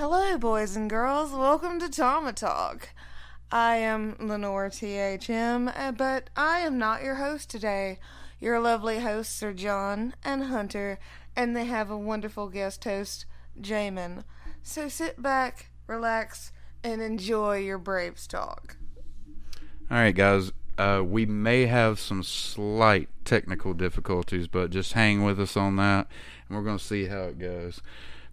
Hello, boys and girls. Welcome to Tama Talk. I am Lenore THM, uh, but I am not your host today. Your lovely hosts are John and Hunter, and they have a wonderful guest host, Jamin. So sit back, relax, and enjoy your Braves talk. All right, guys. Uh, we may have some slight technical difficulties, but just hang with us on that, and we're going to see how it goes.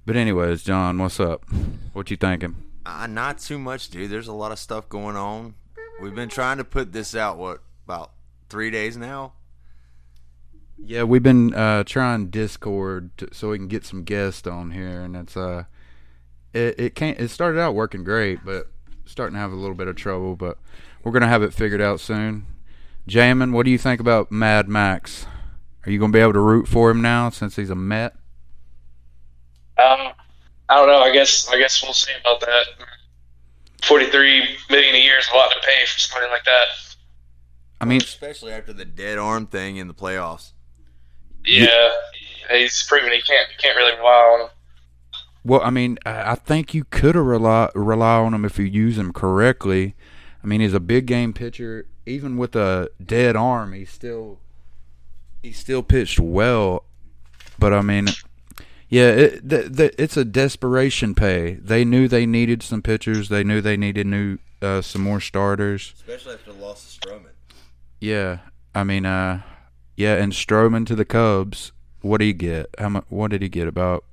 But anyways, John, what's up? What you thinking? Uh, not too much, dude. There's a lot of stuff going on. We've been trying to put this out. What about three days now? Yeah, we've been uh, trying Discord to, so we can get some guests on here, and it's uh, it it can't. It started out working great, but starting to have a little bit of trouble. But we're gonna have it figured out soon. Jamin, what do you think about Mad Max? Are you gonna be able to root for him now since he's a Met? Um, I don't know. I guess I guess we'll see about that. Forty-three million a year is a lot to pay for somebody like that. I mean, especially after the dead arm thing in the playoffs. Yeah, he's proven he can't he can't really rely on him. Well, I mean, I I think you could rely rely on him if you use him correctly. I mean, he's a big game pitcher. Even with a dead arm, he still he still pitched well. But I mean, yeah, it, the, the, it's a desperation pay. They knew they needed some pitchers. They knew they needed new uh, some more starters. Especially after the loss of Stroman. Yeah, I mean, uh, yeah, and Stroman to the Cubs. What did he get? How much? What did he get? About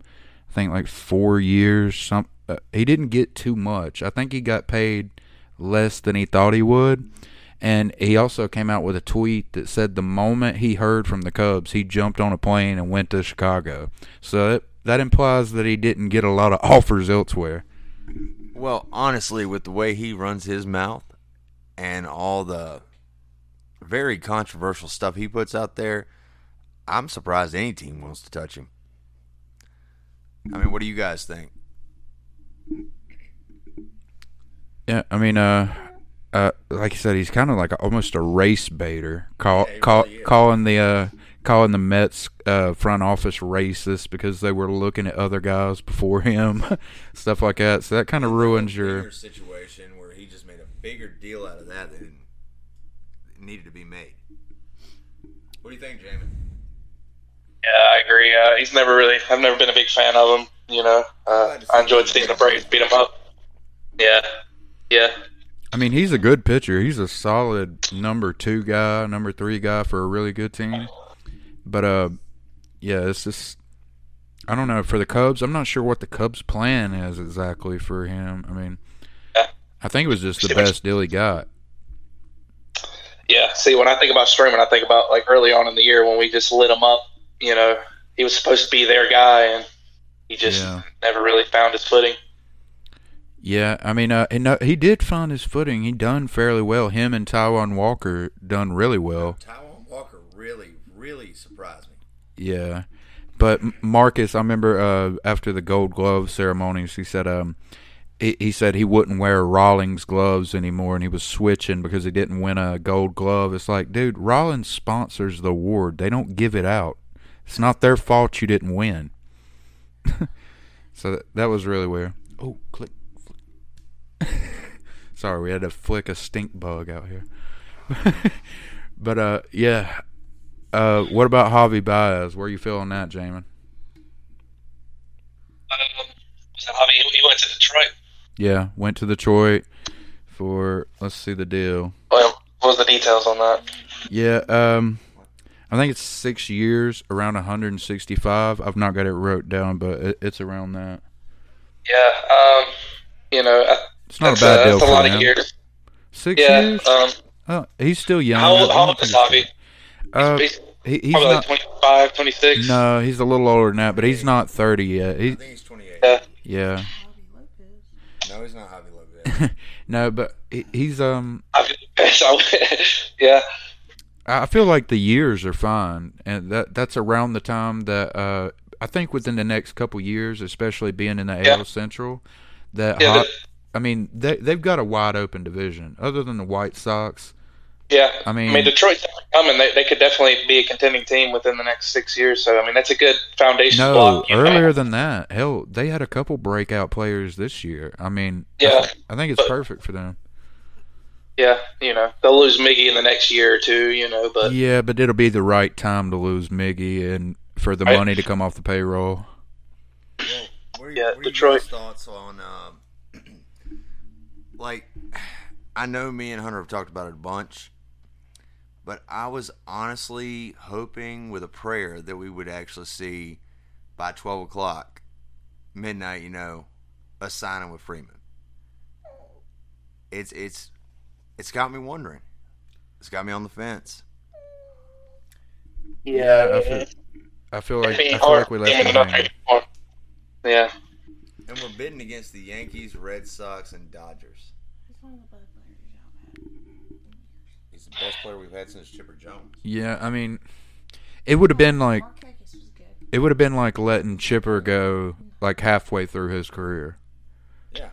I think like four years. Some uh, he didn't get too much. I think he got paid less than he thought he would. And he also came out with a tweet that said the moment he heard from the Cubs, he jumped on a plane and went to Chicago. So it, that implies that he didn't get a lot of offers elsewhere. Well, honestly, with the way he runs his mouth and all the very controversial stuff he puts out there, I'm surprised any team wants to touch him. I mean, what do you guys think? Yeah, I mean, uh, uh, like you said, he's kind of like a, almost a race baiter, call, Yeah, call, really calling the uh, calling the Mets uh, front office racist because they were looking at other guys before him, stuff like that. So that kind of ruins your. Situation where he just made a bigger deal out of that than needed to be made. What do you think, Jamin? Yeah, I agree. Uh, he's never really. I've never been a big fan of him. You know, uh, I enjoyed seeing the Braves beat him up. Yeah, yeah. I mean, he's a good pitcher. He's a solid number two guy, number three guy for a really good team. But uh, yeah, it's just I don't know for the Cubs. I'm not sure what the Cubs' plan is exactly for him. I mean, I think it was just the best deal he got. Yeah. See, when I think about Stroman, I think about like early on in the year when we just lit him up. You know, he was supposed to be their guy, and he just Yeah. never really found his footing. Yeah, I mean, uh, and, uh, he did find his footing. He done fairly well. Him and Taijuan Walker done really well. Taijuan Walker really, really surprised me. Yeah, but Marcus, I remember uh, after the Gold Glove ceremonies, he said um, he, he said he wouldn't wear Rawlings gloves anymore, and he was switching because he didn't win a Gold Glove. It's like, dude, Rawlings sponsors the award. They don't give it out. It's not their fault you didn't win. so that, that was really weird. Oh, click. Sorry, we had to flick a stink bug out here. but uh, yeah. Uh, what about Javi Baez? Where are you feeling that, Jamin? Um, Javi? He he went to Detroit. Yeah, went to Detroit for let's see the deal. Well, what was the details on that? Yeah, um, I think it's six years, around 165. I've not got it wrote down, but it, it's around that. Yeah. Um, you know, I- It's not that's, a bad uh, deal that's a for lot him. of years. Six Yeah. years? Um, oh, he's still young. how old? How old is think Javi? he's- Uh, He's he, he's probably not. like 25, 26. No, he's a little older than that, but he's not 30 yet. He, I think he's 28. Yeah. yeah. No, he's not Javi Lopez. no, but he, he's um. I feel the best. I- yeah. I feel like the years are fine, and that that's around the time that uh, I think within the next couple years, especially being in the Yeah. AL Central, that Yeah, hot, the- I mean they they've got a wide open division. Other than the White Sox, Yeah, I mean- I mean, Detroit's coming. They, they could definitely be a contending team within the next six years. So I mean, that's a good foundation. No, block, you know? earlier than that. Hell, they had a couple breakout players this year. I mean, Yeah. th- I think it's perfect for them. Yeah, you know, they'll lose Miggy in the next year or two. You know, but yeah, but it'll be the right time to lose Miggy and for the Right. money to come off the payroll. Well, what are, Yeah, what are Detroit. your thoughts on, um, like, I know me and Hunter have talked about it a bunch, but I was honestly hoping with a prayer that we would actually see by 12 o'clock, midnight, you know, a signing with Freeman. It's, it's, it's got me wondering. It's got me on the fence. Yeah, I feel, I feel like I feel like we left Yeah, And we're bidding against the Yankees, Red Sox, and Dodgers. He's the best player we've had since Chipper Jones. Yeah, I mean, it would have been like it would have been like letting Chipper go like halfway through his career. Yeah.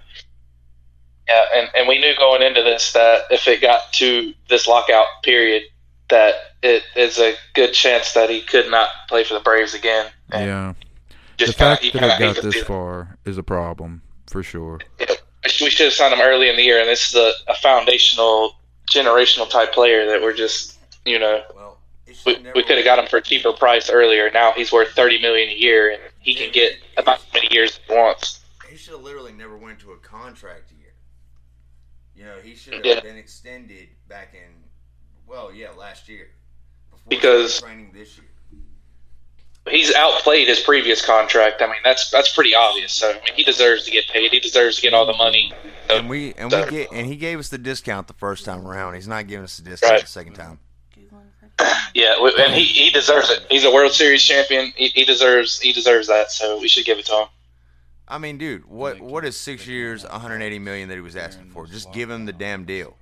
yeah, and and we knew going into this that if it got to this lockout period, that it is a good chance that he could not play for the Braves again. And Yeah, just the fact kinda, that you it kinda got this far is a problem for sure. we should have signed him early in the year, and this is a, a foundational, generational type player that we're just, you know, well, we, we could have got him for a cheaper price earlier. Now he's worth thirty million a year, and he can get about as many years as he wants. He should have literally never went to a contract year. You know, he should have Yeah. been extended back in, well, yeah, last year. Before Because- training this year. He's outplayed his previous contract. I mean, that's that's pretty obvious. So I mean, he deserves to get paid. He deserves to get all the money. So, And we and so- we get and he gave us the discount the first time around. He's not giving us the discount Right. the second time. yeah, and he, he deserves it. He's a World Series champion. He, he deserves he deserves that. So we should give it to him. I mean, dude, what what is six years, 180 million that he was asking for? Just give him the damn deal.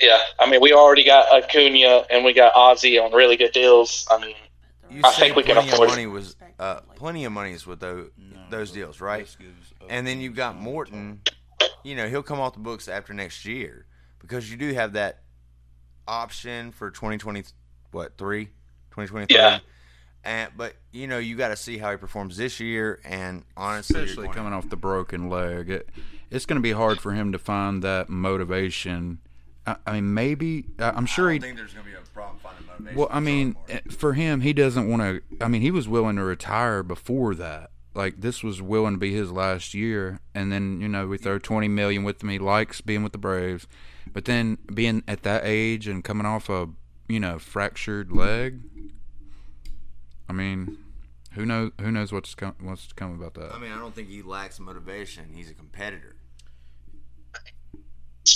Yeah, I mean, we already got Acuna and we got Ozzie on really good deals. I mean, You I say think we can plenty afford of money was uh, plenty of money is with those those deals, right? And then you've got Morton. You know, he'll come off the books after next year because you do have that option for 2020 what, 3? 2023. Yeah. And but you know, you got to see how he performs this year and honestly especially coming off the broken leg. It, it's going to be hard for him to find that motivation. I, I mean, maybe I- I'm sure I he. don't think there's going to be a problem finding motivation. Well, I mean, Charlotte. eh, for him, he doesn't want to. I mean, he was willing to retire before that. Like this was willing to be his last year, and then you know we throw twenty million with him. He likes being with the Braves, but then being at that age and coming off a you know fractured leg. I mean, who knows? Who knows what's come, what's to come about that? I mean, I don't think he lacks motivation. He's a competitor.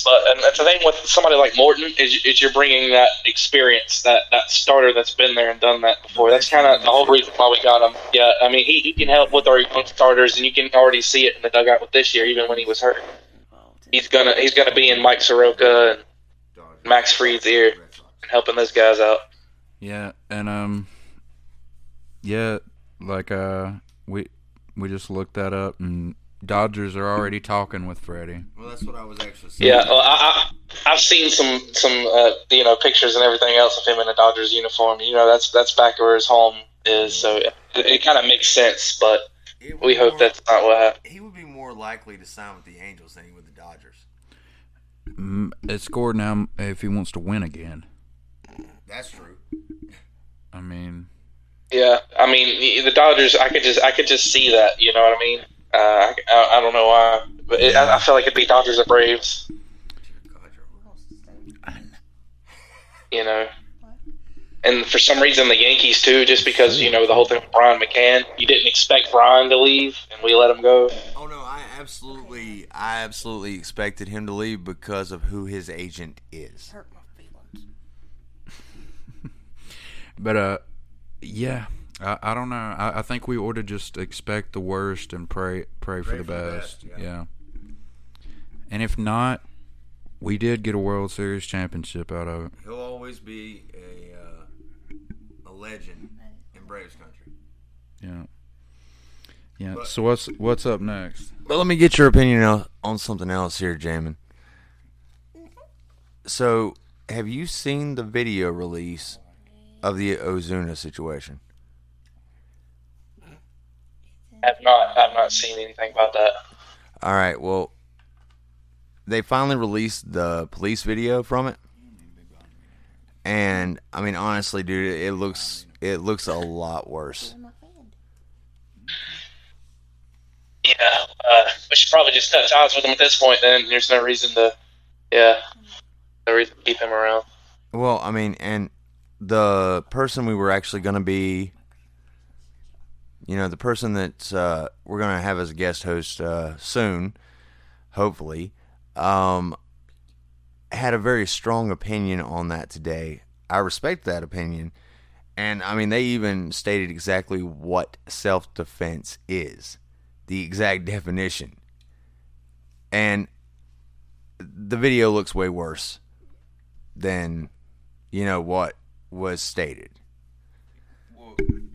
But and that's the thing with somebody like Morton is, is you're bringing that experience, that that starter that's been there and done that before. That's kind of the whole reason why we got him. Yeah, I mean, he, he can help with our young starters, and you can already see it in the dugout with this year, even when he was hurt. He's gonna he's gonna be in Mike Soroka and Max Fried's ear. Sox. helping those guys out. Yeah, and um, yeah, like uh, we we just looked that up, and Dodgers are already talking with Freddie. Well, that's what I was actually saying. Yeah, well, I, I I've seen some some uh, you know pictures and everything else of him in a Dodgers uniform. You know, that's that's back where his home is, so it, it kind of makes sense. But we hope more- that's not what happened. he would be more likely to sign with the Angels than he would the Dodgers. Mm, It's scored now if he wants to win again. That's true. I mean, Yeah, I mean the Dodgers. I could just I could just see that. You know what I mean? Uh, I, I, I don't know why, but it, I, I feel like it'd be Dodgers or Braves. You're- You know. And for some reason, the Yankees too, just because you know the whole thing with Brian McCann. You didn't expect Brian to leave, and we let him go. Oh no, I absolutely, I absolutely expected him to leave because of who his agent is. Hurt my feelings. but uh, yeah, I, I don't know. I, I think we ought to just expect the worst and pray pray, for, the, best. best, yeah. yeah. And if not, we did get a World Series championship out of it. He'll always be a uh, a legend in Braves country. Yeah. Yeah. But- so what's what's up next? But let me get your opinion on- on something else here, Jamin. So, have you seen the video release of the Ozuna situation? I've not. I've not seen anything about that. All right. Well, they finally released the police video from it, and I mean, honestly, dude, it looks it looks a lot worse. Yeah, uh, we should probably just cut ties with him at this point. Then there's no reason to. Yeah, no reason to keep him around. Well, I mean, and the person we were actually going to be, you know, the person that uh, we're going to have as a guest host uh, soon, hopefully, um, had a very strong opinion on that today. I respect that opinion. And I mean, they even stated exactly what self defense is, the exact definition. And the video looks way worse than, you know, what was stated.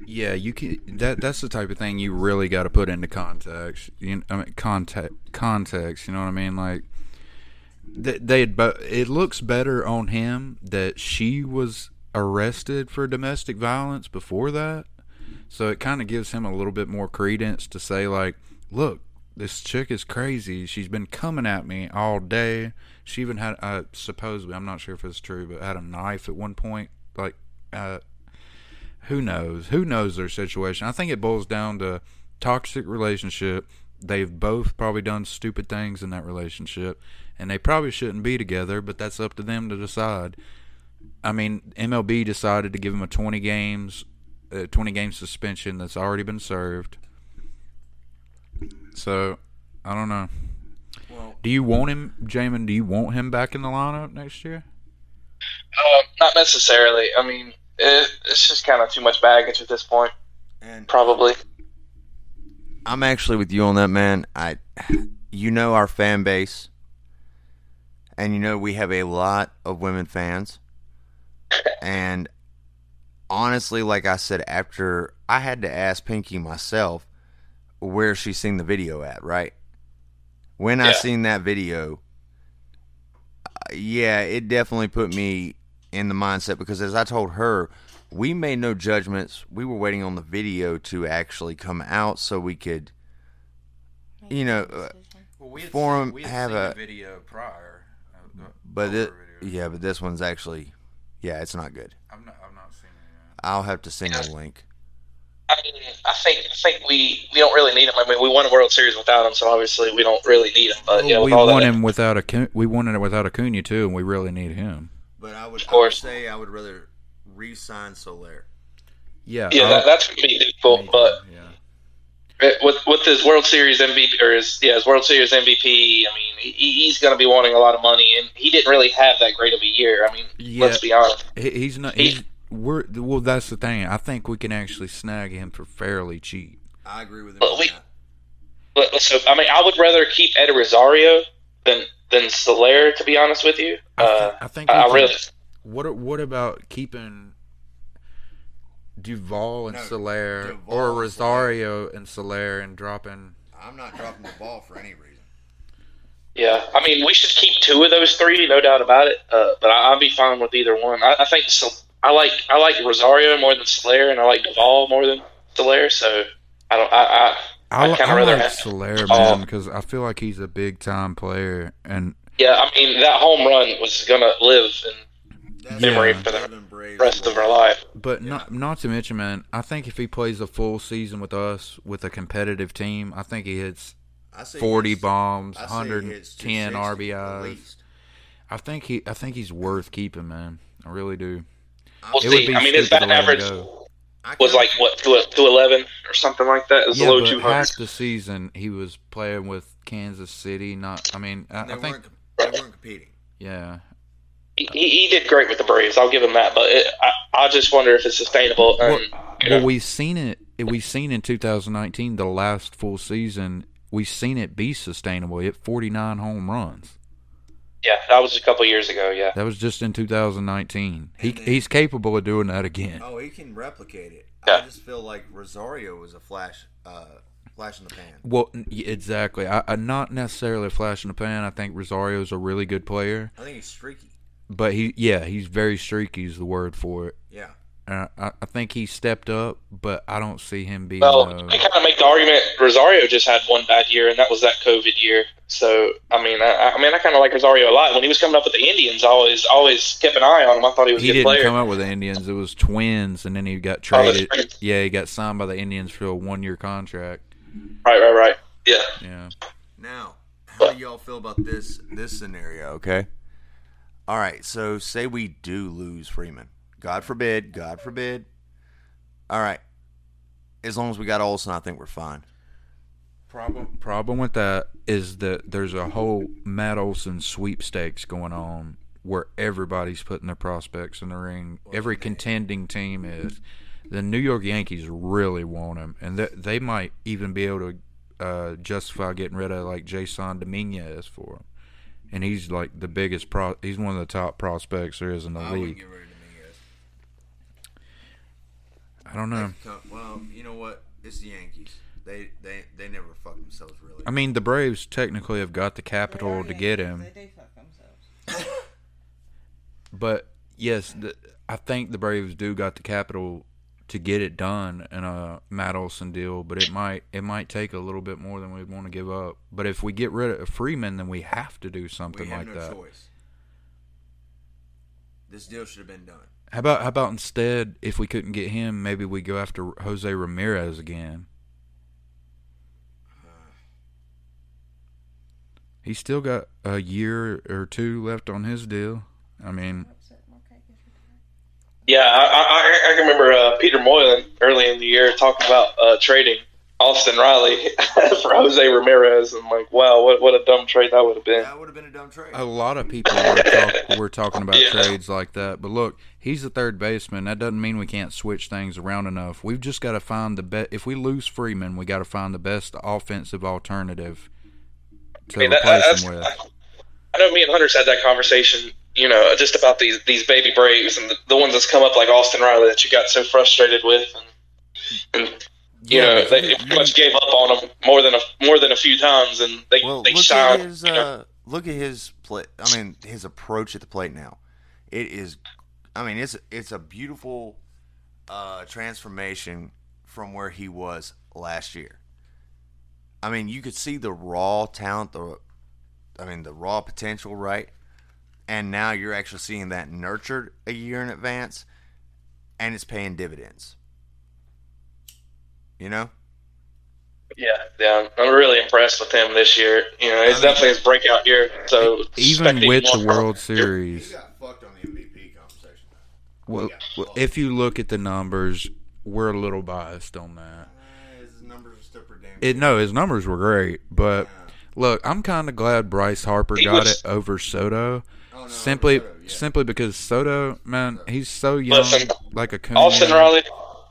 Yeah, you can. That that's the type of thing you really got to put into context. You, I mean, context, context. You know what I mean? Like, they, they, but it looks better on him that she was arrested for domestic violence before that. So it kind of gives him a little bit more credence to say, like, look, this chick is crazy. She's been coming at me all day. She even had, uh, supposedly, I'm not sure if it's true, but had a knife at one point. Like, uh, who knows? Who knows their situation? I think it boils down to toxic relationship. They've both probably done stupid things in that relationship, and they probably shouldn't be together. But that's up to them to decide. I mean, MLB decided to give him a 20 games, uh, 20 game suspension that's already been served. So, I don't know. Well, Do you want him, Jamin? Do you want him back in the lineup next year? Uh, not necessarily. I mean, it, it's just kind of too much baggage at this point. and Probably. I'm actually with you on that, man. I, you know, our fan base, and you know we have a lot of women fans, and honestly, like I said, after I had to ask Pinky myself where she seen the video at, right? When I seen that video, uh, yeah, it definitely put me in the mindset because as I told her, we made no judgments. We were waiting on the video to actually come out so we could, you know, uh, Well, we had For seen- we had have seen a- a video prior, uh, but it, yeah, but this one's actually, yeah, it's not good. I've not, I've not seen it. I'll have to send you a link. I mean, I think I think we, we don't really need him. I mean, we won a World Series without him, so obviously we don't really need him. But yeah, with we all won that, him without a we won it without Acuna too, and we really need him. But I would, Of course. say I would rather re-sign Soler. Yeah, yeah, that, that's gonna be difficult. But yeah. with with his World Series MVP or his yeah his World Series MVP, I mean, he, he's gonna be wanting a lot of money, and he didn't really have that great of a year. I mean, Yeah. let's be honest. He- he's not. He- He's, we're well. That's the thing. I think we can actually snag him for fairly cheap. I agree with him. But we- But, so I mean, I would rather keep Ed Rosario than than Soler, to be honest with you. I, thi- Uh, I think. I, I really. What What about keeping Duvall and No, Soler Duvall or and Rosario and Soler and dropping? I'm not dropping the ball for any reason. Yeah, I mean, we should keep two of those three, no doubt about it. Uh, but I, I'll be fine with either one. I, I think so. I like I like Rosario more than Soler, and I like Duvall more than Soler. So I don't. I, I I, I'd kinda I rather like have man, because I feel like he's a big time player, and yeah, I mean that home run was gonna live in memory Yeah. for the rest of our life. But not not to mention, man, I think if he plays a full season with us with a competitive team, I think he hits I say forty hits- bombs, hundred and ten say hundred hits ten 260 at RBIs. least. I think he I think he's worth keeping, man. I really do. We'll It would see. be I mean, his stupid to batting average go. I was like what two two eleven or something like that. It was Yeah, low but two hundred. half the season he was playing with Kansas City. Not, I mean, I, They I think, weren't. They weren't competing. yeah. He, he he did great with the Braves. I'll give him that. But it, I I just wonder if it's sustainable. And, you know, Well, we've seen it. We've seen in 2019, the last full season, we've seen it be sustainable. He hit 49 home runs. Yeah, that was a couple years ago. Yeah. That was just in 2019. He then- he's capable of doing that again. Oh, he can replicate it. Yeah. I just feel like Rosario was a flash, uh, flash in the pan. Well, exactly. I, I not necessarily a flash in the pan. I think Rosario's a really good player. I think he's streaky. but he yeah he's very streaky is the word for it. Yeah. Uh, I, I think he stepped up, but I don't see him being. Well, uh, I kind of make the argument Rosario just had one bad year, and that was that COVID year. So, I mean, I, I mean, I kind of like Rosario a lot. When he was coming up with the Indians, I always always kept an eye on him. I thought he was he a good didn't player. come up with the Indians. It was Twins, and then he got Oh, traded. right. yeah, he got signed by the Indians for a one-year contract. Right, right, right. Yeah. Yeah. Now, how do y'all feel about this this scenario? Okay. All right. So, say we do lose Freeman. God forbid. God forbid. All right. As long as we got Olson, I think we're fine. Problem problem with that is that there's a whole Matt Olson sweepstakes going on where everybody's putting their prospects in the ring. Every contending team is. The New York Yankees really want him, and they, they might even be able to uh, justify getting rid of like Jasson Dominguez for him. And he's like the biggest pro. He's one of the top prospects there is in the league. Rid of Dominguez. I don't know. Well, you know what? It's the Yankees. They they they never fuck themselves really. I mean, the Braves technically have got the capital to get him. They do fuck themselves. But yes, the, I think the Braves do got the capital to get it done in a Matt Olson deal, but it might it might take a little bit more than we'd want to give up. But if we get rid of Freeman, then we have to do something like that. choice. This deal should have been done. How about how about instead, if we couldn't get him, maybe we go after Jose Ramirez again. He's still got a year or two left on his deal. I mean, Yeah, I, I, I can remember uh, Peter Moylan early in the year talking about uh, trading Austin Riley for Jose Ramirez, I'm like, wow, what what a dumb trade that would have been. That would have been a dumb trade. a lot of people were, talk, were talking about Yeah. trades like that. But look, he's the third baseman. That doesn't mean we can't switch things around enough. We've just got to find the best. If we lose Freeman, we got to find the best offensive alternative to I mean, replace that's, him with. I know me and Hunter's had that conversation, you know, just about these these baby Braves and the, the ones that's come up like Austin Riley that you got so frustrated with, and, and you Yeah, know they you- pretty much gave up on them more than a more than a few times, and they well, they look signed. at his you know, uh, look at his play. I mean, his approach at the plate now. It is. I mean, it's it's a beautiful uh, transformation from where he was last year. I mean, you could see the raw talent, the I mean, the raw potential, right? And now you're actually seeing that nurtured a year in advance, and it's paying dividends. You know? yeah, yeah, I'm really impressed with him this year. You know, it's I mean- definitely his breakout year. So Even with more the from World him. Series, got fucked on the MVP conversation. Well, Yeah. well, if you look at the numbers, we're a little biased on that. His numbers are still pretty damn It no, his numbers were great, but look, I'm kind of glad Bryce Harper He got was- it over Soto. Oh, no, simply, Soto, yeah. simply because Soto, man, he's so young, Listen, like a coon. Austin Riley,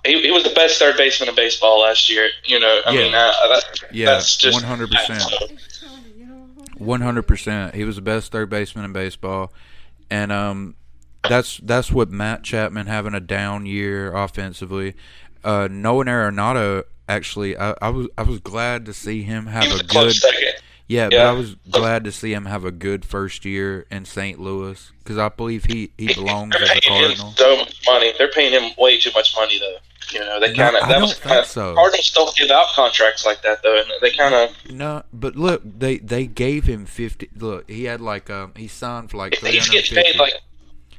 he, he was the best third baseman in baseball last year. You know, I Yeah. mean, uh, that's, Yeah, that's just 100%. One hundred percent. He was the best third baseman in baseball, and um, that's that's what Matt Chapman having a down year offensively. Uh, Nolan Arenado actually, I, I was I was glad to see him have a good second. yeah, but I was glad to see him have a good first year in St. Louis because I believe he he belongs as a Cardinal. so much money. They're paying him way too much money, though. You know, they kind of I that don't was think kinda, so. Cardinals don't give out contracts like that, though, and they kind of No, but look, they they gave him fifty. Look, he had like um he signed for like three he's getting paid like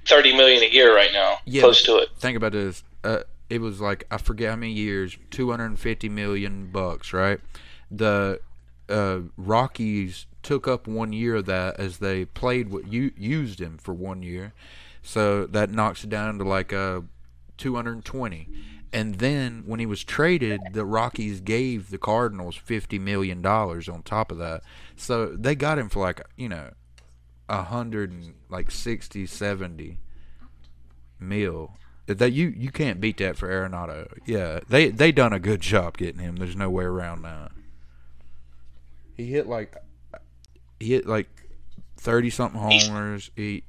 thirty million a year right now, Yeah, close to it. Think about this. Uh, it was like I forget how many years, two hundred and fifty million bucks, right? The uh, Rockies took up one year of that as they played what you used him for one year, so that knocks it down to like uh, two hundred and twenty. And then when he was traded, the Rockies gave the Cardinals fifty million dollars on top of that. So they got him for like you know a hundred and like 60, 70 mil. That you you can't beat that for Arenado. Yeah, they they done a good job getting him. There's no way around that. He hit like he hit like thirty something homers. He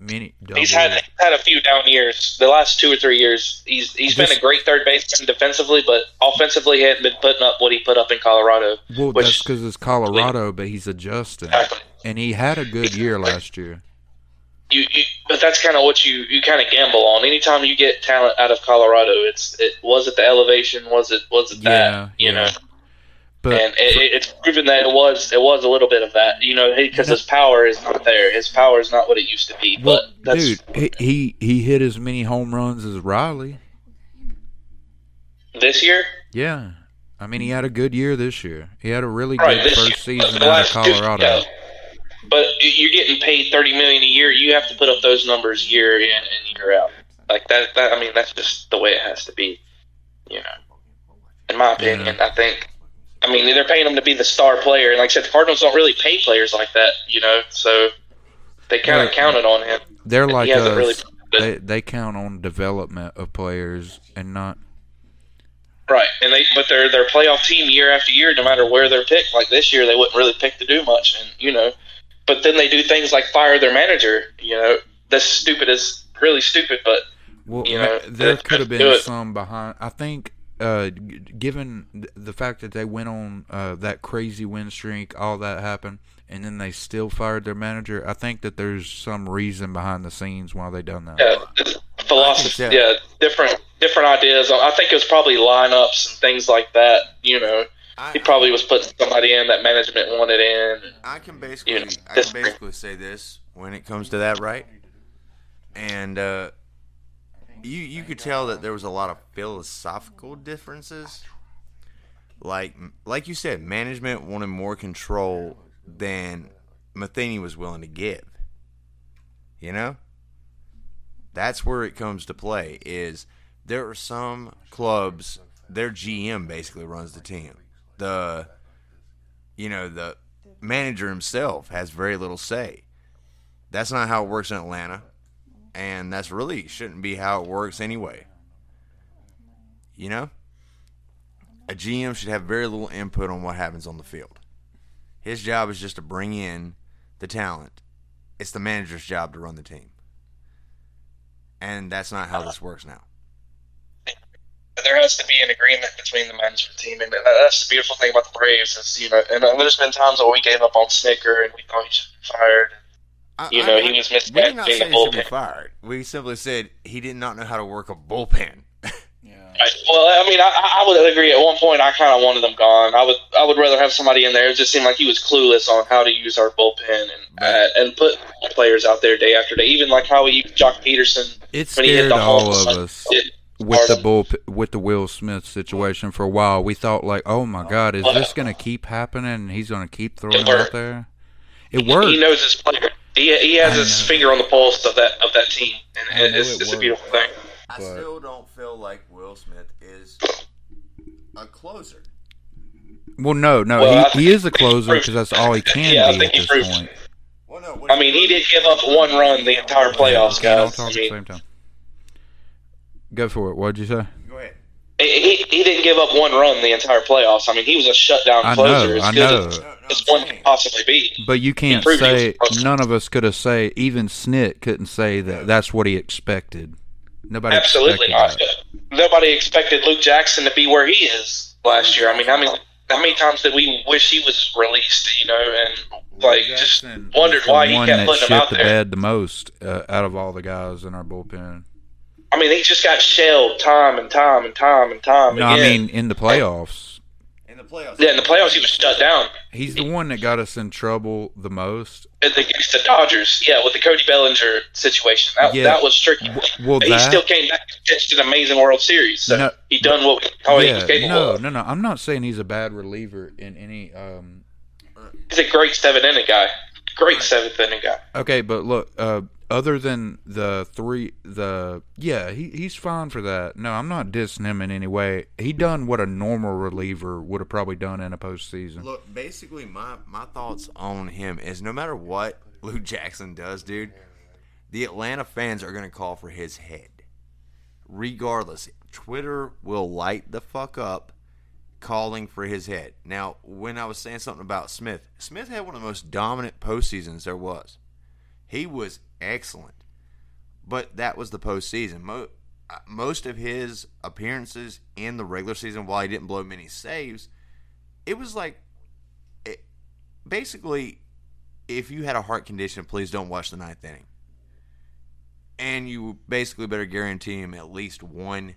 many doubles. He's had he's had a few down years. The last two or three years, he's he's been a great third baseman defensively, but offensively, he hadn't been putting up what he put up in Colorado. well, which- that's because it's Colorado, but he's adjusting, Exactly. and he had a good year last year. You, you but that's kind of what you you kind of gamble on. Anytime you get talent out of Colorado, it's it was it the elevation, was it was it Yeah, that you yeah. know, But and it, it- it's proven that it was it was a little bit of that, you know, because his power is not there. His power is not what it used to be. well, but that's dude, he, he he hit as many home runs as Riley. this year. Yeah. I mean, he had a good year this year. He had a really Right, good first year, season out of Colorado. yeah. But you're getting paid thirty million a year. You have to put up those numbers year in and year out. Like that. That I mean, that's just the way it has to be. You know, in my opinion, I think. I mean, they're paying him to be the star player, and like I said, the Cardinals don't really pay players like that. You know, so they kind of counted on him. They're He like us. really- they they count on development of players and not. Right, and they but they're they're a playoff team year after year, no matter where they're picked. Like this year, they wouldn't really pick to do much, and you know, but then they do things like fire their manager. You know, that's stupid as really stupid, but Well, You know, there could have been some behind. I think, uh, given the fact that they went on uh, that crazy win streak, all that happened, and then they still fired their manager. I think that there's some reason behind the scenes why they done that. yeah, philosophy, I can tell. yeah, different different ideas. I think it was probably lineups and things like that. You know, he probably was putting somebody in that management wanted in. I can basically, You know, I can basically say this when it comes to that, right? And uh, you you could uh, tell that there was a lot of philosophical differences. Like like you said, management wanted more control than Matheny was willing to give. You know, that's where it comes to play. Is there are some clubs their GM basically runs the team. The you know the manager himself has very little say. That's not how it works in Atlanta, and that's really shouldn't be how it works anyway. You know, a GM should have very little input on what happens on the field. His job is just to bring in the talent. It's the manager's job to run the team, and that's not how this works now. there has to be an agreement between the management team, and that's the beautiful thing about the Braves. Is you know, and there's been times where we gave up on Snitker and we thought he should be fired. I- You I- know, I- he was We did not say he should be fired. We simply said he did not know how to work a bullpen. I, well, I mean, I, I would agree. At one point, I kind of wanted them gone. I would, I would rather have somebody in there. It just seemed like he was clueless on how to use our bullpen and uh, and put players out there day after day. Even like how he used Joc Pederson It when he hit scared the all home of run. us It- with the bull with the Will Smith situation for a while. We thought like, oh my God, is this going to keep happening? and He's going to keep throwing It out there. It worked. He knows his player. He, he has I his know. finger on the pulse of that of that team, and I it's, it it's a beautiful thing. I But- still don't feel like Will Smith is a closer. Well, no, no, Well, he, he is a closer because that's all he can Yeah, I be think at he this proved- point. Well, no. I mean, he did give up one run the entire playoffs, We can't guys. talk I at the mean, same time. Go for it. What'd you say? Go ahead. he, he didn't give up one run the entire playoffs. I mean, he was a shutdown I closer know, I know. as, No, no, as I'm one can possibly be. But you can't proved he was say none of us could have say even Snit couldn't say that that's what he expected. Nobody Absolutely not. that. Nobody expected Luke Jackson to be where he is last year. I mean, how many how many times did we wish he was released? You know, and like just wondered why he kept putting him shit out the there. bed the most uh, out of all the guys in our bullpen. I mean, he just got shelled time and time and time and time No, I mean in the playoffs, the playoffs. yeah, in the playoffs he was shut down. he's the one that got us in trouble the most. against the Dodgers. Yeah, with the Cody Bellinger situation, that, Yeah. that was tricky. Well, he that still came back and pitched an amazing World Series. So No. he done what how he was yeah, capable no, of. no, no. I'm not saying he's a bad reliever in any. Um, He's a great seventh inning guy. Great seventh inning guy. okay, but look, uh, other than the three, the yeah, he he's fine for that. No, I'm not dissing him in any way. He done what a normal reliever would have probably done in a postseason. Look, basically, my my thoughts on him is no matter what Luke Jackson does, dude, the Atlanta fans are gonna call for his head, regardless. Twitter will light the fuck up, calling for his head. Now, when I was saying something about Smith, Smith had one of the most dominant postseasons there was. He was excellent, but that was the postseason. Mo- uh, most of his appearances in the regular season, while he didn't blow many saves, it was like it, basically if you had a heart condition please don't watch the ninth inning and you basically better guarantee him at least one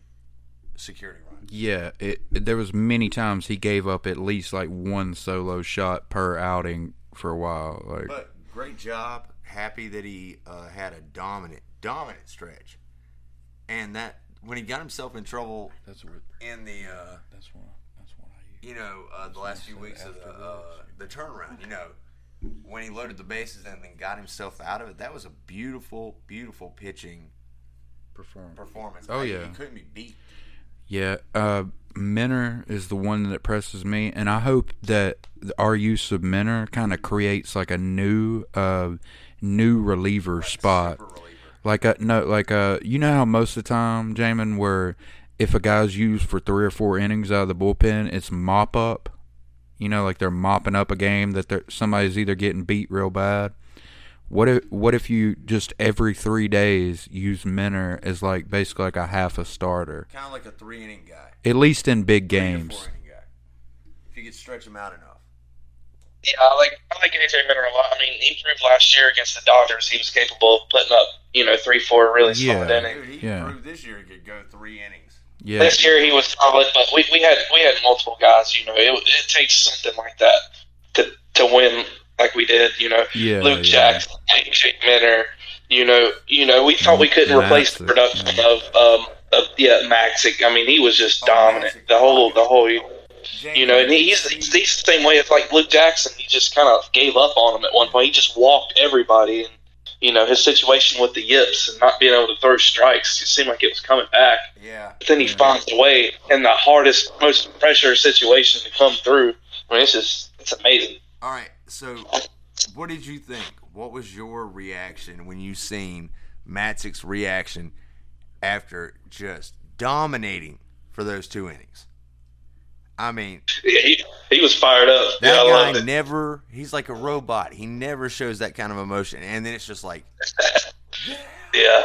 security run. Yeah, it- there was many times he gave up at least like one solo shot per outing for a while. Like But great job. Happy that he uh, had a dominant, dominant stretch, and that when he got himself in trouble that's what in the, uh, that's what that's what I you know, uh, the last few weeks of the uh, the turnaround, you know, when he loaded the bases and then got himself out of it, that was a beautiful, beautiful pitching perform. performance. Oh, I- yeah. he couldn't be beat. Yeah, uh, Minter is the one that presses me, and I hope that our use of Minter kind of creates like a new, uh, new reliever spot. Reliever. Like a no, like a you know how most of the time, Jamin, where if a guy's used for three or four innings out of the bullpen, it's mop up. You know, like they're mopping up a game that they're, somebody's either getting beat real bad. What if what if you just every three days use Minter as like basically like a half a starter, Kind of like a three inning guy. at least in big Three games. four inning guy. If you could stretch him out enough. Yeah, I like I like AJ Minter a lot. I mean, he proved last year against the Dodgers he was capable of putting up, you know, three, four really solid Yeah. innings. Dude, he Yeah. proved this year he could go three innings. Yeah, This year he was solid, but we, we had we had multiple guys. You know, it, it takes something like that to to win like we did. You know, yeah, Luke yeah. Jackson, AJ Minter. You know, you know, we thought we couldn't replace the production yeah. of um of yeah Matzek. I mean, he was just Oh, dominant Matzek. the whole the whole. James, You know, and he's, he's he's the same way as like Luke Jackson. He just kind of gave up on him at one point. He just walked everybody, and you know his situation with the yips and not being able to throw strikes. It seemed like it was coming back. yeah. But then he mm-hmm. finds a way in the hardest, most pressure situation to come through. I mean, it's just it's amazing. All right. So, what did you think? What was your reaction when you seen Matzek's reaction after just dominating for those two innings? I mean, Yeah, he he was fired up. that yeah, guy never, he's like a robot. He never shows that kind of emotion. And then it's just like, Yeah.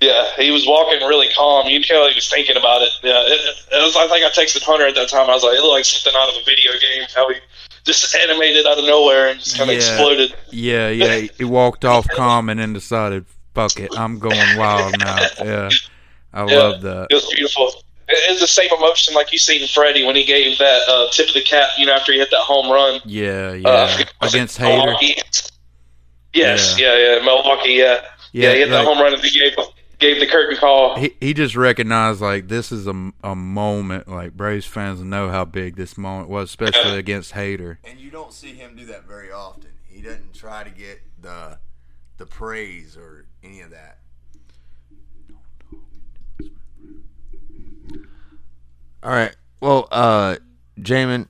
Yeah, he was walking really calm. You could tell he was thinking about it. Yeah, it, it was. I think I texted Hunter at that time. I was like, it looked like something out of a video game. How he just animated out of nowhere and just kind of Yeah. exploded. Yeah, yeah. He walked off calm and then decided, "Fuck it, I'm going wild now." Yeah, I Yeah. love that. It was beautiful. It- It's the same emotion like you seen Freddie when he gave that uh, tip of the cap. You know, after he hit that home run Yeah, uh, yeah. Against Hader. Yes, yeah, yeah, Milwaukee. Yeah, yeah. he hit that like, home run and he gave gave the curtain call. he he just recognized like this is a, a moment like Braves fans know how big this moment was, especially against Hader. and you don't see him do that very often. He doesn't try to get the the praise or any of that. All right. Well, uh Jamin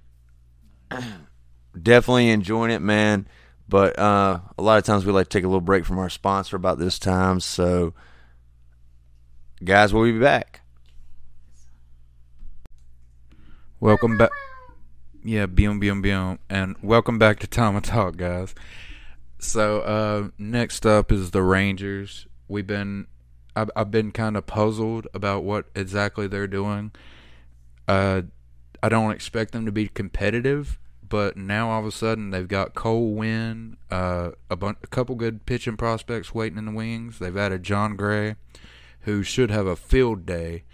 definitely enjoying it, man. But uh a lot of times we like to take a little break from our sponsor about this time, so guys, we'll be back. Welcome back. Yeah, boom, boom, boom, and welcome back to Tama Talk, guys. So uh, next up is the Rangers. We've been, I've, I've been kind of puzzled about what exactly they're doing. Uh, I don't expect them to be competitive, but now all of a sudden they've got Cole Winn, uh, a, bun- a couple good pitching prospects waiting in the wings. They've added Jon Gray, who should have a field day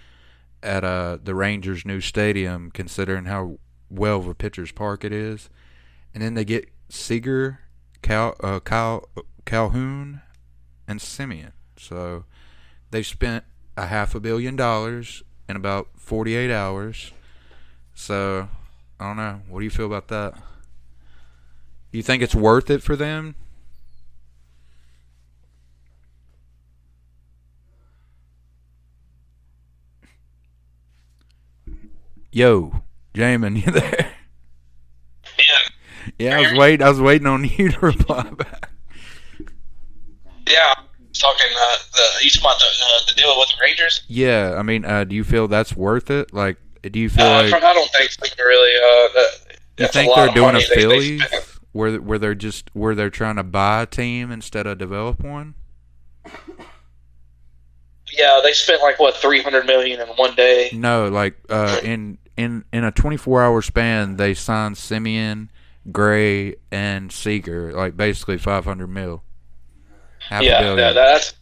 at uh, the Rangers' new stadium, considering how well of a pitcher's park it is. And then they get Seager, Cal, uh, Cal, Calhoun, and Semien. So they've spent a half a billion dollars in about 48 hours. So I don't know. What do you feel about that? You think it's worth it for them? Yo, Jamin, you there? Yeah, Yeah, I was waiting. I was waiting on you to reply back. yeah. Talking uh, the you talking about the, uh, the deal with the Rangers? Yeah, I mean, uh, do you feel that's worth it? Like, do you feel Uh, like I don't think so, really. Uh, that, you think they're doing a money they- they Phillies where where they're just where they're trying to buy a team instead of develop one? Yeah, they spent like what three hundred million in one day. No, like uh, in in in a 24 hour span, they signed Semien, Gray, and Seager, like basically 500 mil. Half a Yeah, billion. yeah, that's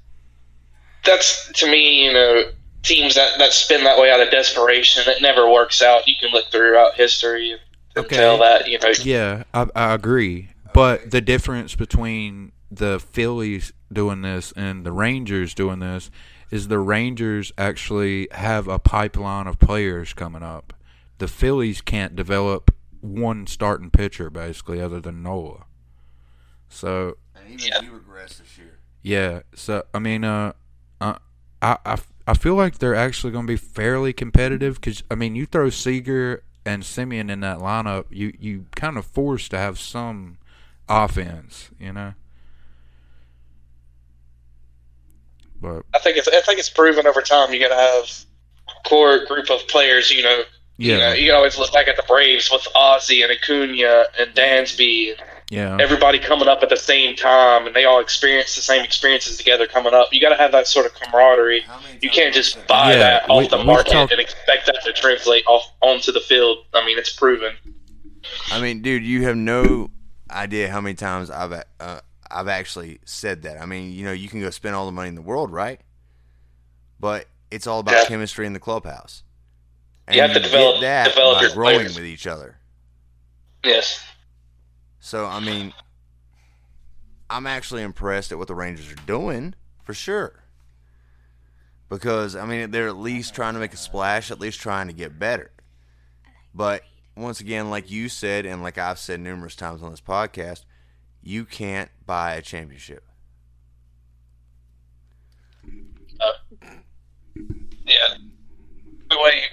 that's to me, you know, teams that, that spin that way out of desperation, it never works out. You can look throughout history and Okay. tell that, you know, Yeah, I, I agree. But the difference between the Phillies doing this and the Rangers doing this is the Rangers actually have a pipeline of players coming up. The Phillies can't develop one starting pitcher basically other than Nola. So And even Yeah. he regressed this year. Yeah, so I mean, uh, uh I, I, I feel like they're actually going to be fairly competitive because I mean, you throw Seager and Semien in that lineup, you you kind of forced to have some offense, you know. But I think it's I think it's proven over time. You got to have a core group of players. You know, yeah, you know, you always look back at the Braves with Ozzie and Acuna and Dansby, and yeah, everybody coming up at the same time, and they all experience the same experiences together coming up. You got to have that sort of camaraderie. You can't just buy Yeah, that off we- the market talked- and expect that to translate off onto the field. I mean, it's proven. I mean, dude, you have no idea how many times I've uh, I've actually said that. I mean, you know, you can go spend all the money in the world, right? But it's all about Yeah. chemistry in the clubhouse. And You have to get develop- that develop by your growing players. with each other. Yes. So I mean, I'm actually impressed at what the Rangers are doing for sure. Because I mean, they're at least trying to make a splash, at least trying to get better. But once again, like you said, and like I've said numerous times on this podcast, you can't buy a championship. Uh, yeah. The way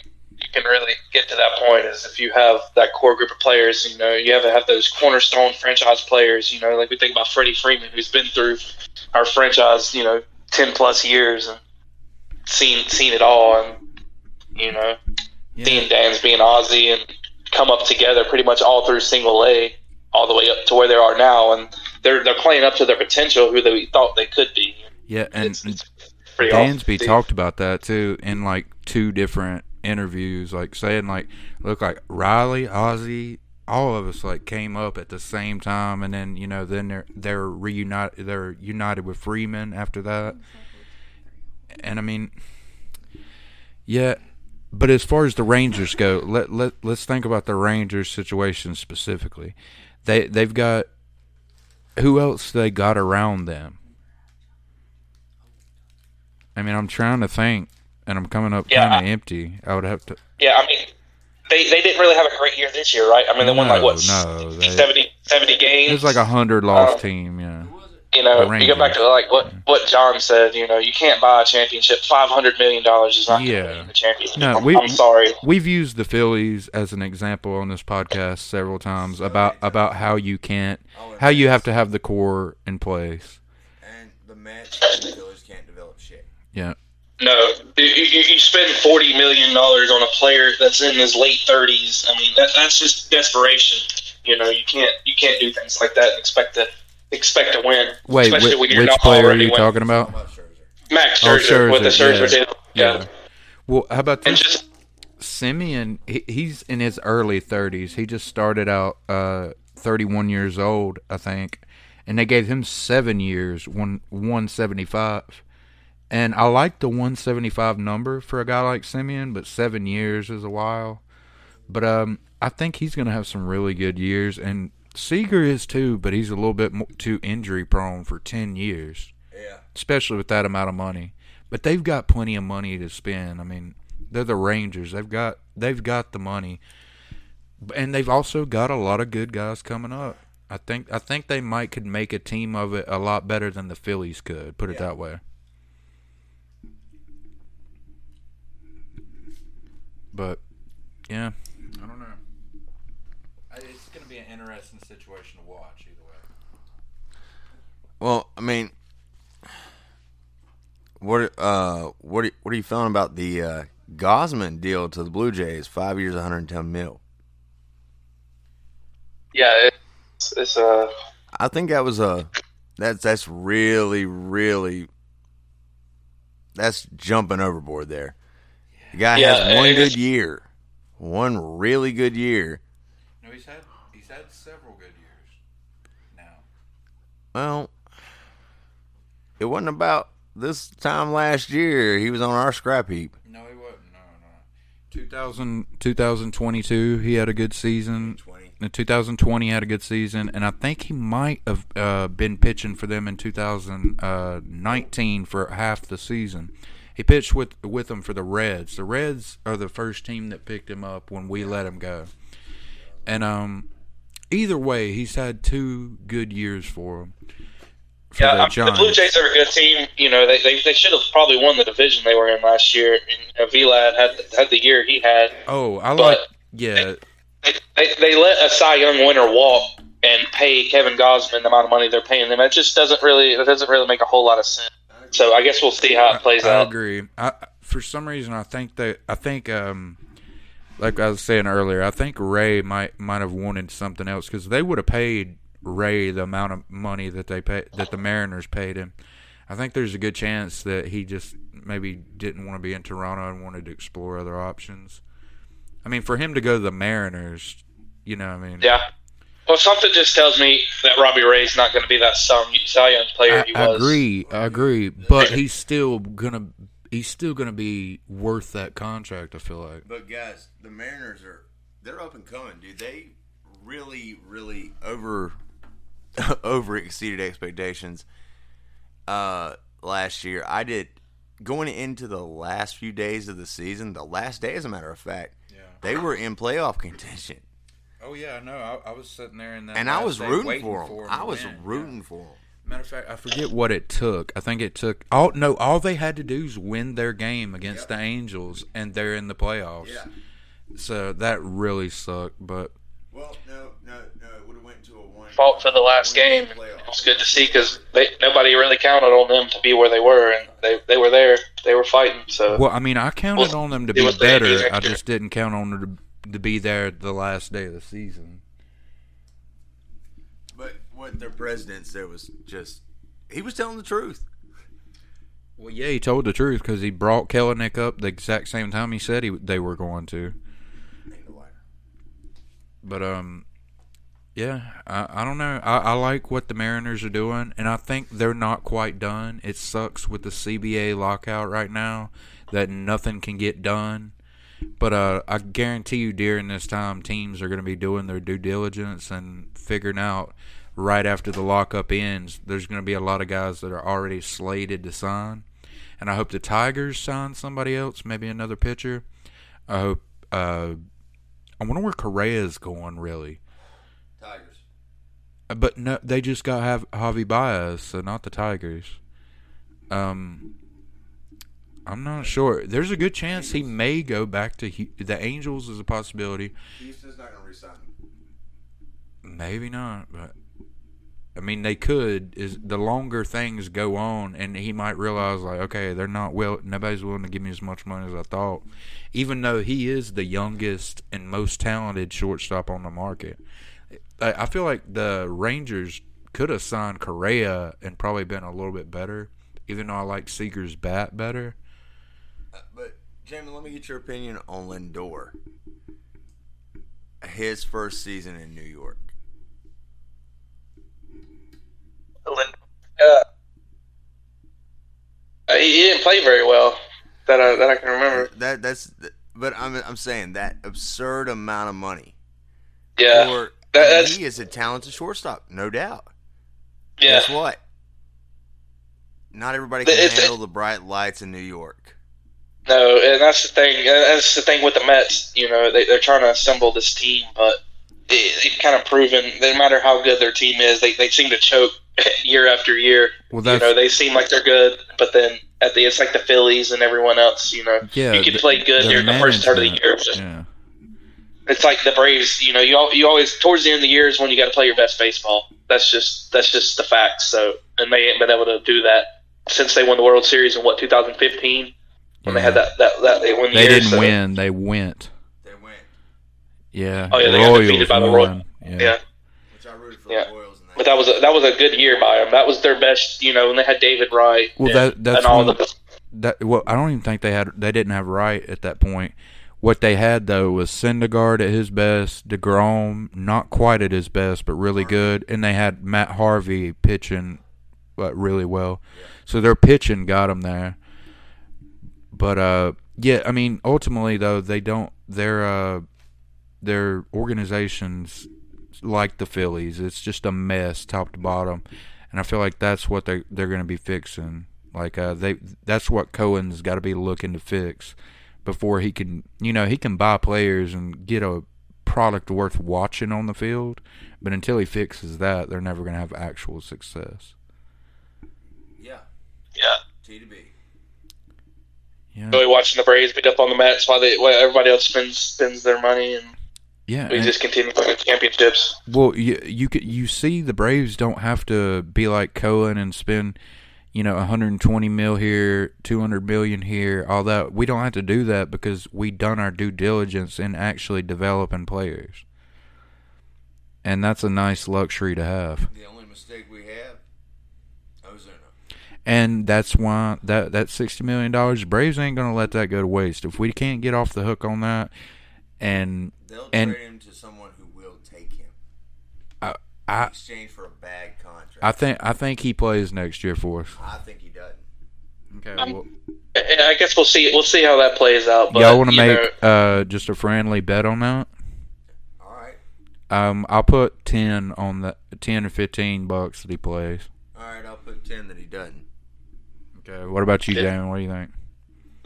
can really get to that point is if you have that core group of players, you know, you have to have those cornerstone franchise players, you know, like we think about Freddie Freeman, who's been through our franchise, you know, 10 plus years and seen seen it all. And, you know, yeah. seeing Dansby and Ozzie and come up together pretty much all through single A, all the way up to where they are now. And they're, they're playing up to their potential, who they thought they could be. yeah, and It's, it's pretty awesome Dansby talked about that too in like two different interviews, like saying like, look, like Riley, Ozzie, all of us like came up at the same time, and then you know then they're they're reunited, they're united with Freeman after that, and I mean, yeah. But as far as the Rangers go, let let let's think about the Rangers situation specifically. They they've got who else they got around them. I mean, I'm trying to think, and I'm coming up Yeah, kind of empty. I would have to. Yeah, I mean, they, they didn't really have a great year this year, right? I mean, they won like what, no, they- 70, 70 games. It was like a hundred loss Uh, team. Yeah, you know, you go back to like what what John said. You know, you can't buy a championship. Five hundred million dollars is not Yeah. to win championship. No, we- I'm sorry. we've used the Phillies as an example on this podcast several times about about how you can't, how you have to have the core in place. And the Mets and the Phillies can't develop shit. Yeah, No, you, you, you spend forty million dollars on a player that's in his late thirties. I mean, that, that's just desperation. You know, you can't you can't do things like that and expect to expect to win. wait, especially when you're which not player are you winning. talking about? How about Scherzer? Oh, Scherzer, with the Scherzer, Scherzer yeah. deal. Yeah. yeah. Well, how about this? just Semien, he, he's in his early 30s. He just started out uh, 31 years old, I think, and they gave him seven years, one 175. And I like the 175 number for a guy like Semien, but seven years is a while. But um, I think he's going to have some really good years, and Seager is too, but he's a little bit more, too injury prone for 10 years Yeah. especially with that amount of money. But they've got plenty of money to spend. I mean, they're the Rangers. They've got they've got the money, and they've also got a lot of good guys coming up. I think I think they might could make a team of it a lot better than the Phillies could. Put it Yeah. that way. But yeah, I don't know. It's going to be an interesting situation to watch either way. Well, I mean, what uh, what are, what are you feeling about the uh, Gausman deal to the Blue Jays? Five years, 110 mil. yeah, it's, it's uh I think that was a that's that's really really that's jumping overboard there. The guy Yeah, has one good is. year, one really good year. No, he's had he's had several good years now. Well, it wasn't about this time last year. He was on our scrap heap. No, he wasn't. No, no. 2000, 2022, he had a good season. 20. In 2020, he had a good season, and I think he might have uh, been pitching for them in 2019 for half the season. He pitched with with them for the Reds. The Reds are the first team that picked him up when we let him go. And um, either way, he's had two good years for him. For Yeah, the I mean, the Blue Jays are a good team. You know, they they, they should have probably won the division they were in last year. And uh, Vlad had had the year he had. Oh, I like. Yeah, They, they, they let a Cy Young winner walk and pay Kevin Gausman the amount of money they're paying them. It just doesn't really it doesn't really make a whole lot of sense. So I guess we'll see how it plays I out. I agree. I for some reason I think that I think um like I was saying earlier, I think Ray might might have wanted something else because they would have paid Ray the amount of money that they pay that the Mariners paid him. I think there's a good chance that he just maybe didn't want to be in Toronto and wanted to explore other options. I mean, for him to go to the Mariners, you know, I mean, Yeah. Well, something just tells me that Robbie Ray's not going to be that Cy Cy Young player I, he was. I agree, I agree, but he's still gonna he's still gonna be worth that contract. I feel like. But guys, the Mariners are they're up and coming, dude. They really, really over over exceeded expectations uh last year. I did going into the last few days of the season, the last day as a matter of fact, Yeah. they were in playoff contention. Oh yeah, no, I, I was sitting there in that, And I was day rooting waiting for them. him I was win, rooting for them. Matter of fact, I forget what it took. I think it took all no, all they had to do is win their game against the Angels, and they're in the playoffs. So that really sucked, but Well, no, no, no. It would have went to a one. Fought for the last game. It was good to see because nobody really counted on them to be where they were, and they, they were there. They were fighting. So well, I mean, I counted Well, on them to be was the Yankees better. I just didn't count on them to, to be there the last day of the season. But what their president said was just he was telling the truth. Well, yeah, he told the truth because he brought Kelenic up the exact same time he said he they were going to. But um, yeah, I, I don't know. I, I like what the Mariners are doing, and I think they're not quite done. It sucks with the CBA lockout right now that nothing can get done. But uh, I guarantee you, during this time, teams are going to be doing their due diligence and figuring out right after the lockup ends. There's going to be a lot of guys that are already slated to sign, and I hope the Tigers sign somebody else, maybe another pitcher. I hope. Uh, I wonder where Correa's going, really. Tigers. But no, they just got have Javi Baez, so not the Tigers. Um, I'm not sure. There's a good chance he may go back to Hu- the Angels. Is a possibility. Houston's not going to resign. Maybe not, but I mean they could. Is the longer things go on, and he might realize like, okay, they're not will. Nobody's willing to give me as much money as I thought, even though he is the youngest and most talented shortstop on the market. I, I feel like the Rangers could have signed Correa and probably been a little bit better, even though I like Seager's bat better. But Jamie, let me get your opinion on Lindor. His first season in New York. uh, he, he didn't play very well that I, that I can remember. That that's. But I'm I'm saying that absurd amount of money Yeah, for That- I mean, that's- he is a talented shortstop, no doubt. yeah. Guess what? Not everybody can handle the bright lights in New York. No, and that's the thing. That's the thing with the Mets. You know, they, they're trying to assemble this team, but it, it's kind of proven. No matter how good their team is, they, they seem to choke year after year. Well, You know, they seem like they're good, but then at the it's like the Phillies and everyone else. You know, yeah. you can the- play good during the first part of the year. Yeah. It's like the Braves. You know, you you always towards the end of the year is when you got to play your best baseball. That's just that's just the fact. So, and they ain't been able to do that since they won the World Series in what 2015 when they had that that, that they won. The They year, didn't so- win. They went. They went, Yeah. Oh, yeah, they got Royals defeated by the Roy- won. Yeah. Yeah. which I rooted for Yeah. the Royals. And they But that was a, that was a good year by them. That was their best, you know, when they had David Wright. Well, and, that- that's and all one- the That well, I don't even think they had. They didn't have Wright at that point. What they had though was Syndergaard at his best, deGrom not quite at his best, but really good, and they had Matt Harvey pitching uh, really well. So their pitching got them there. But uh, yeah, I mean, ultimately though, they don't. Their uh, their organizations like the Phillies. It's just a mess, top to bottom, and I feel like that's what they they're going to be fixing. Like uh, they, that's what Cohen's got to be looking to fix before he can, you know, he can buy players and get a product worth watching on the field, but until he fixes that, they're never going to have actual success. Yeah. Yeah. T to B. Yeah, Really watching the Braves beat up on the Mets while they while everybody else spends spends their money and yeah. we and- just continue winning championships. Well, you you could you see the Braves don't have to be like Cohen and spend, you know, 120 mil here, 200 million here, all that. We don't have to do that because we done our due diligence in actually developing players, and that's a nice luxury to have. The only mistake we have, Ozuna. And that's why that that 60 million dollars, Braves ain't gonna let that go to waste. If we can't get off the hook on that, and They'll And- trade him to someone who will take him I in I exchange for a bad contract. I think I think he plays next year for us. I think he doesn't. Okay. well- I I guess we'll see. We'll see how that plays out. But, Y'all want to make uh, just a friendly bet on that? All right. Um, I'll put ten on the ten or fifteen bucks that he plays. All right. I'll put ten that he doesn't. Okay. What about you, Yeah. Damon? What do you think?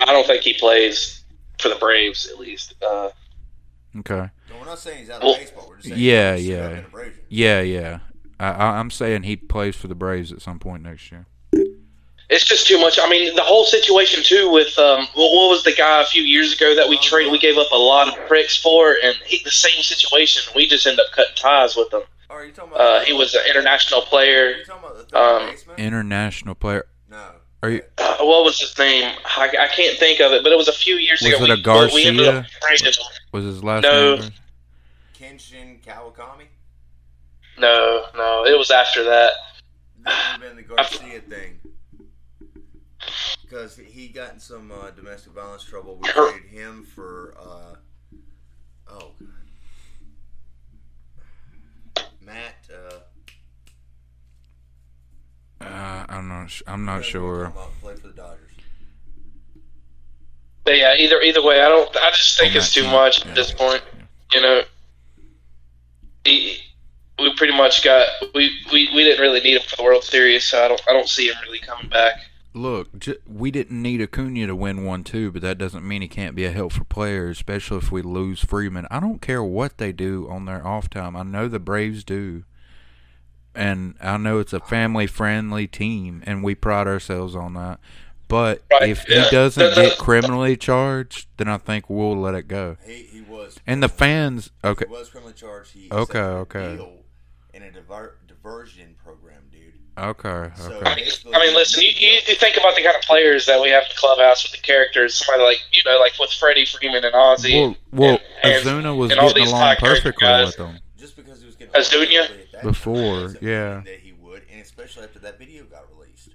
I don't think he plays for the Braves at least. Uh, Okay. No, we're not saying he's out of Well, baseball. We're just saying yeah, he's yeah. in abrasion. Yeah, yeah. I, I, I'm saying he plays for the Braves at some point next year. it's just too much. I mean, the whole situation too with um, what, what was the guy a few years ago that we traded? We gave up a lot of pricks for, and he, the same situation. We just end up cutting ties with him. Oh, are you talking about? Uh, he was an international Are player. you talking about the third um. International player. no. Are you? Uh, what was his name? I, I can't think of it, but it was a few years Was ago. it a we, we ended up Was his last No. name? Kenshin Kawakami. No, no, it was after that. That would have been the Garcia thing. Because he got in some uh, domestic violence trouble. We Her- traded him for. Uh, oh. Matt. Uh, Uh, I'm not. sh- I'm not sure. we're talking about, Played for the Dodgers. But yeah, either either way, I don't. I just think it's too team, much yeah. at this point. You know, he, we pretty much got we, we we didn't really need him for the World Series, so I don't I don't see him really coming back. Look, j- we didn't need Acuna to win one too, but that doesn't mean he can't be a helpful player, especially if we lose Freeman. I don't care what they do on their off time. I know the Braves do, and I know it's a family-friendly team, and we pride ourselves on that. But Right, if yeah. he doesn't The- the- get criminally charged, then I think we'll let it go. He, he was. And the fans, okay, He was criminally charged. He Okay, accepted a okay. Deal in a diver- diversion program, dude. okay, So- okay. I mean, I mean, listen, you, you, you think about the kind of players that we have in the clubhouse with the characters. Somebody like you know, like with Freddie Freeman and Ozzie. Well, well, and- Ozuna was and all getting these along perfectly guys. with them. Just because he was getting As Dunya? older at that Before, time doesn't mean yeah. that he would, and especially after that video got released.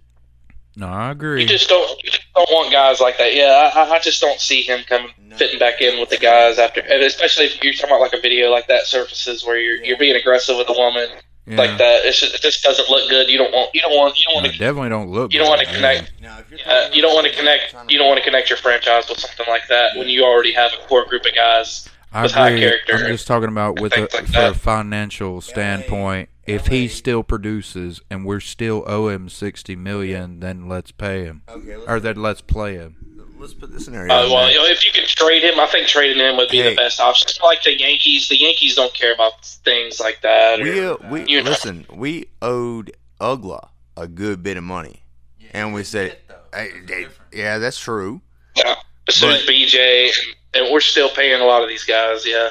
No, I agree. You just don't you just don't want guys like that. Yeah, I, I just don't see him coming No. fitting back in with the guys after, and especially if you're talking about like a video like that surfaces where you're you're being aggressive with a woman Yeah. like that. It's just, it just doesn't look good. You don't want you don't want you don't No, want to definitely don't look. you don't want to connect. Now, if you're Uh, you don't want to connect. You don't want to connect your franchise with something like that when you already have a core group of guys. I with high agree. character I'm just talking about with a, like for a financial standpoint. If he still produces and we're still owe him sixty million, then let's pay him, Okay, let's, or then let's play him. let's put this scenario. Uh, in well, there. you know, if you can trade him, I think trading him would be Hey. the best option. It's like the Yankees. The Yankees don't care about things like that. we or- uh, we you know. listen. We owed Uggla a good bit of money, and we said, hey, they- "Yeah, that's true." Yeah. As soon as But- BJ, and, we're still paying a lot of these guys. Yeah.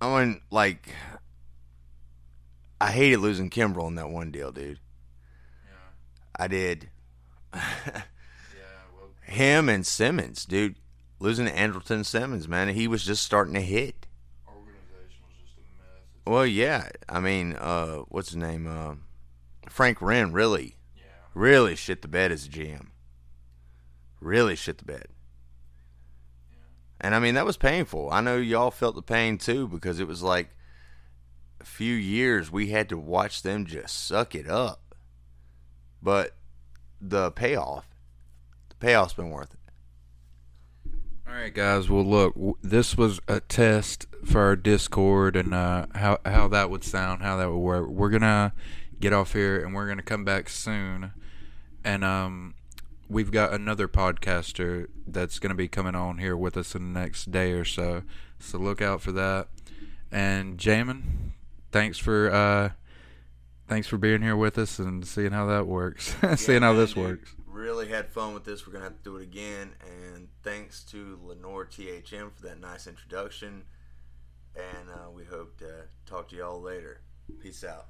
I mean, like, I hated losing Kimbrel in that one deal, dude. I did. Yeah, well, him and Simmons, dude. Losing to Andrelton Simmons, man. He was just starting to hit. Organization was just a mess. Well, yeah. I mean, uh, what's his name? Uh, Frank Wren really, yeah. really shit the bed as a GM. Really shit the bed. And I mean, that was painful. I know y'all felt the pain too because it was like a few years we had to watch them just suck it up. but the payoff, the payoff's been worth it. All right, guys. Well, look, this was a test for our Discord and uh, how how that would sound, how that would work. We're gonna get off here and we're gonna come back soon, and um, we've got another podcaster that's gonna be coming on here with us in the next day or so. So look out for that. And Jamin, thanks for uh, thanks for being here with us and seeing how that works, seeing how man, this dude. works. Really had fun with this. We're gonna have to do it again. And thanks to Lenore THM for that nice introduction. And uh, we hope to talk to y'all later. Peace out.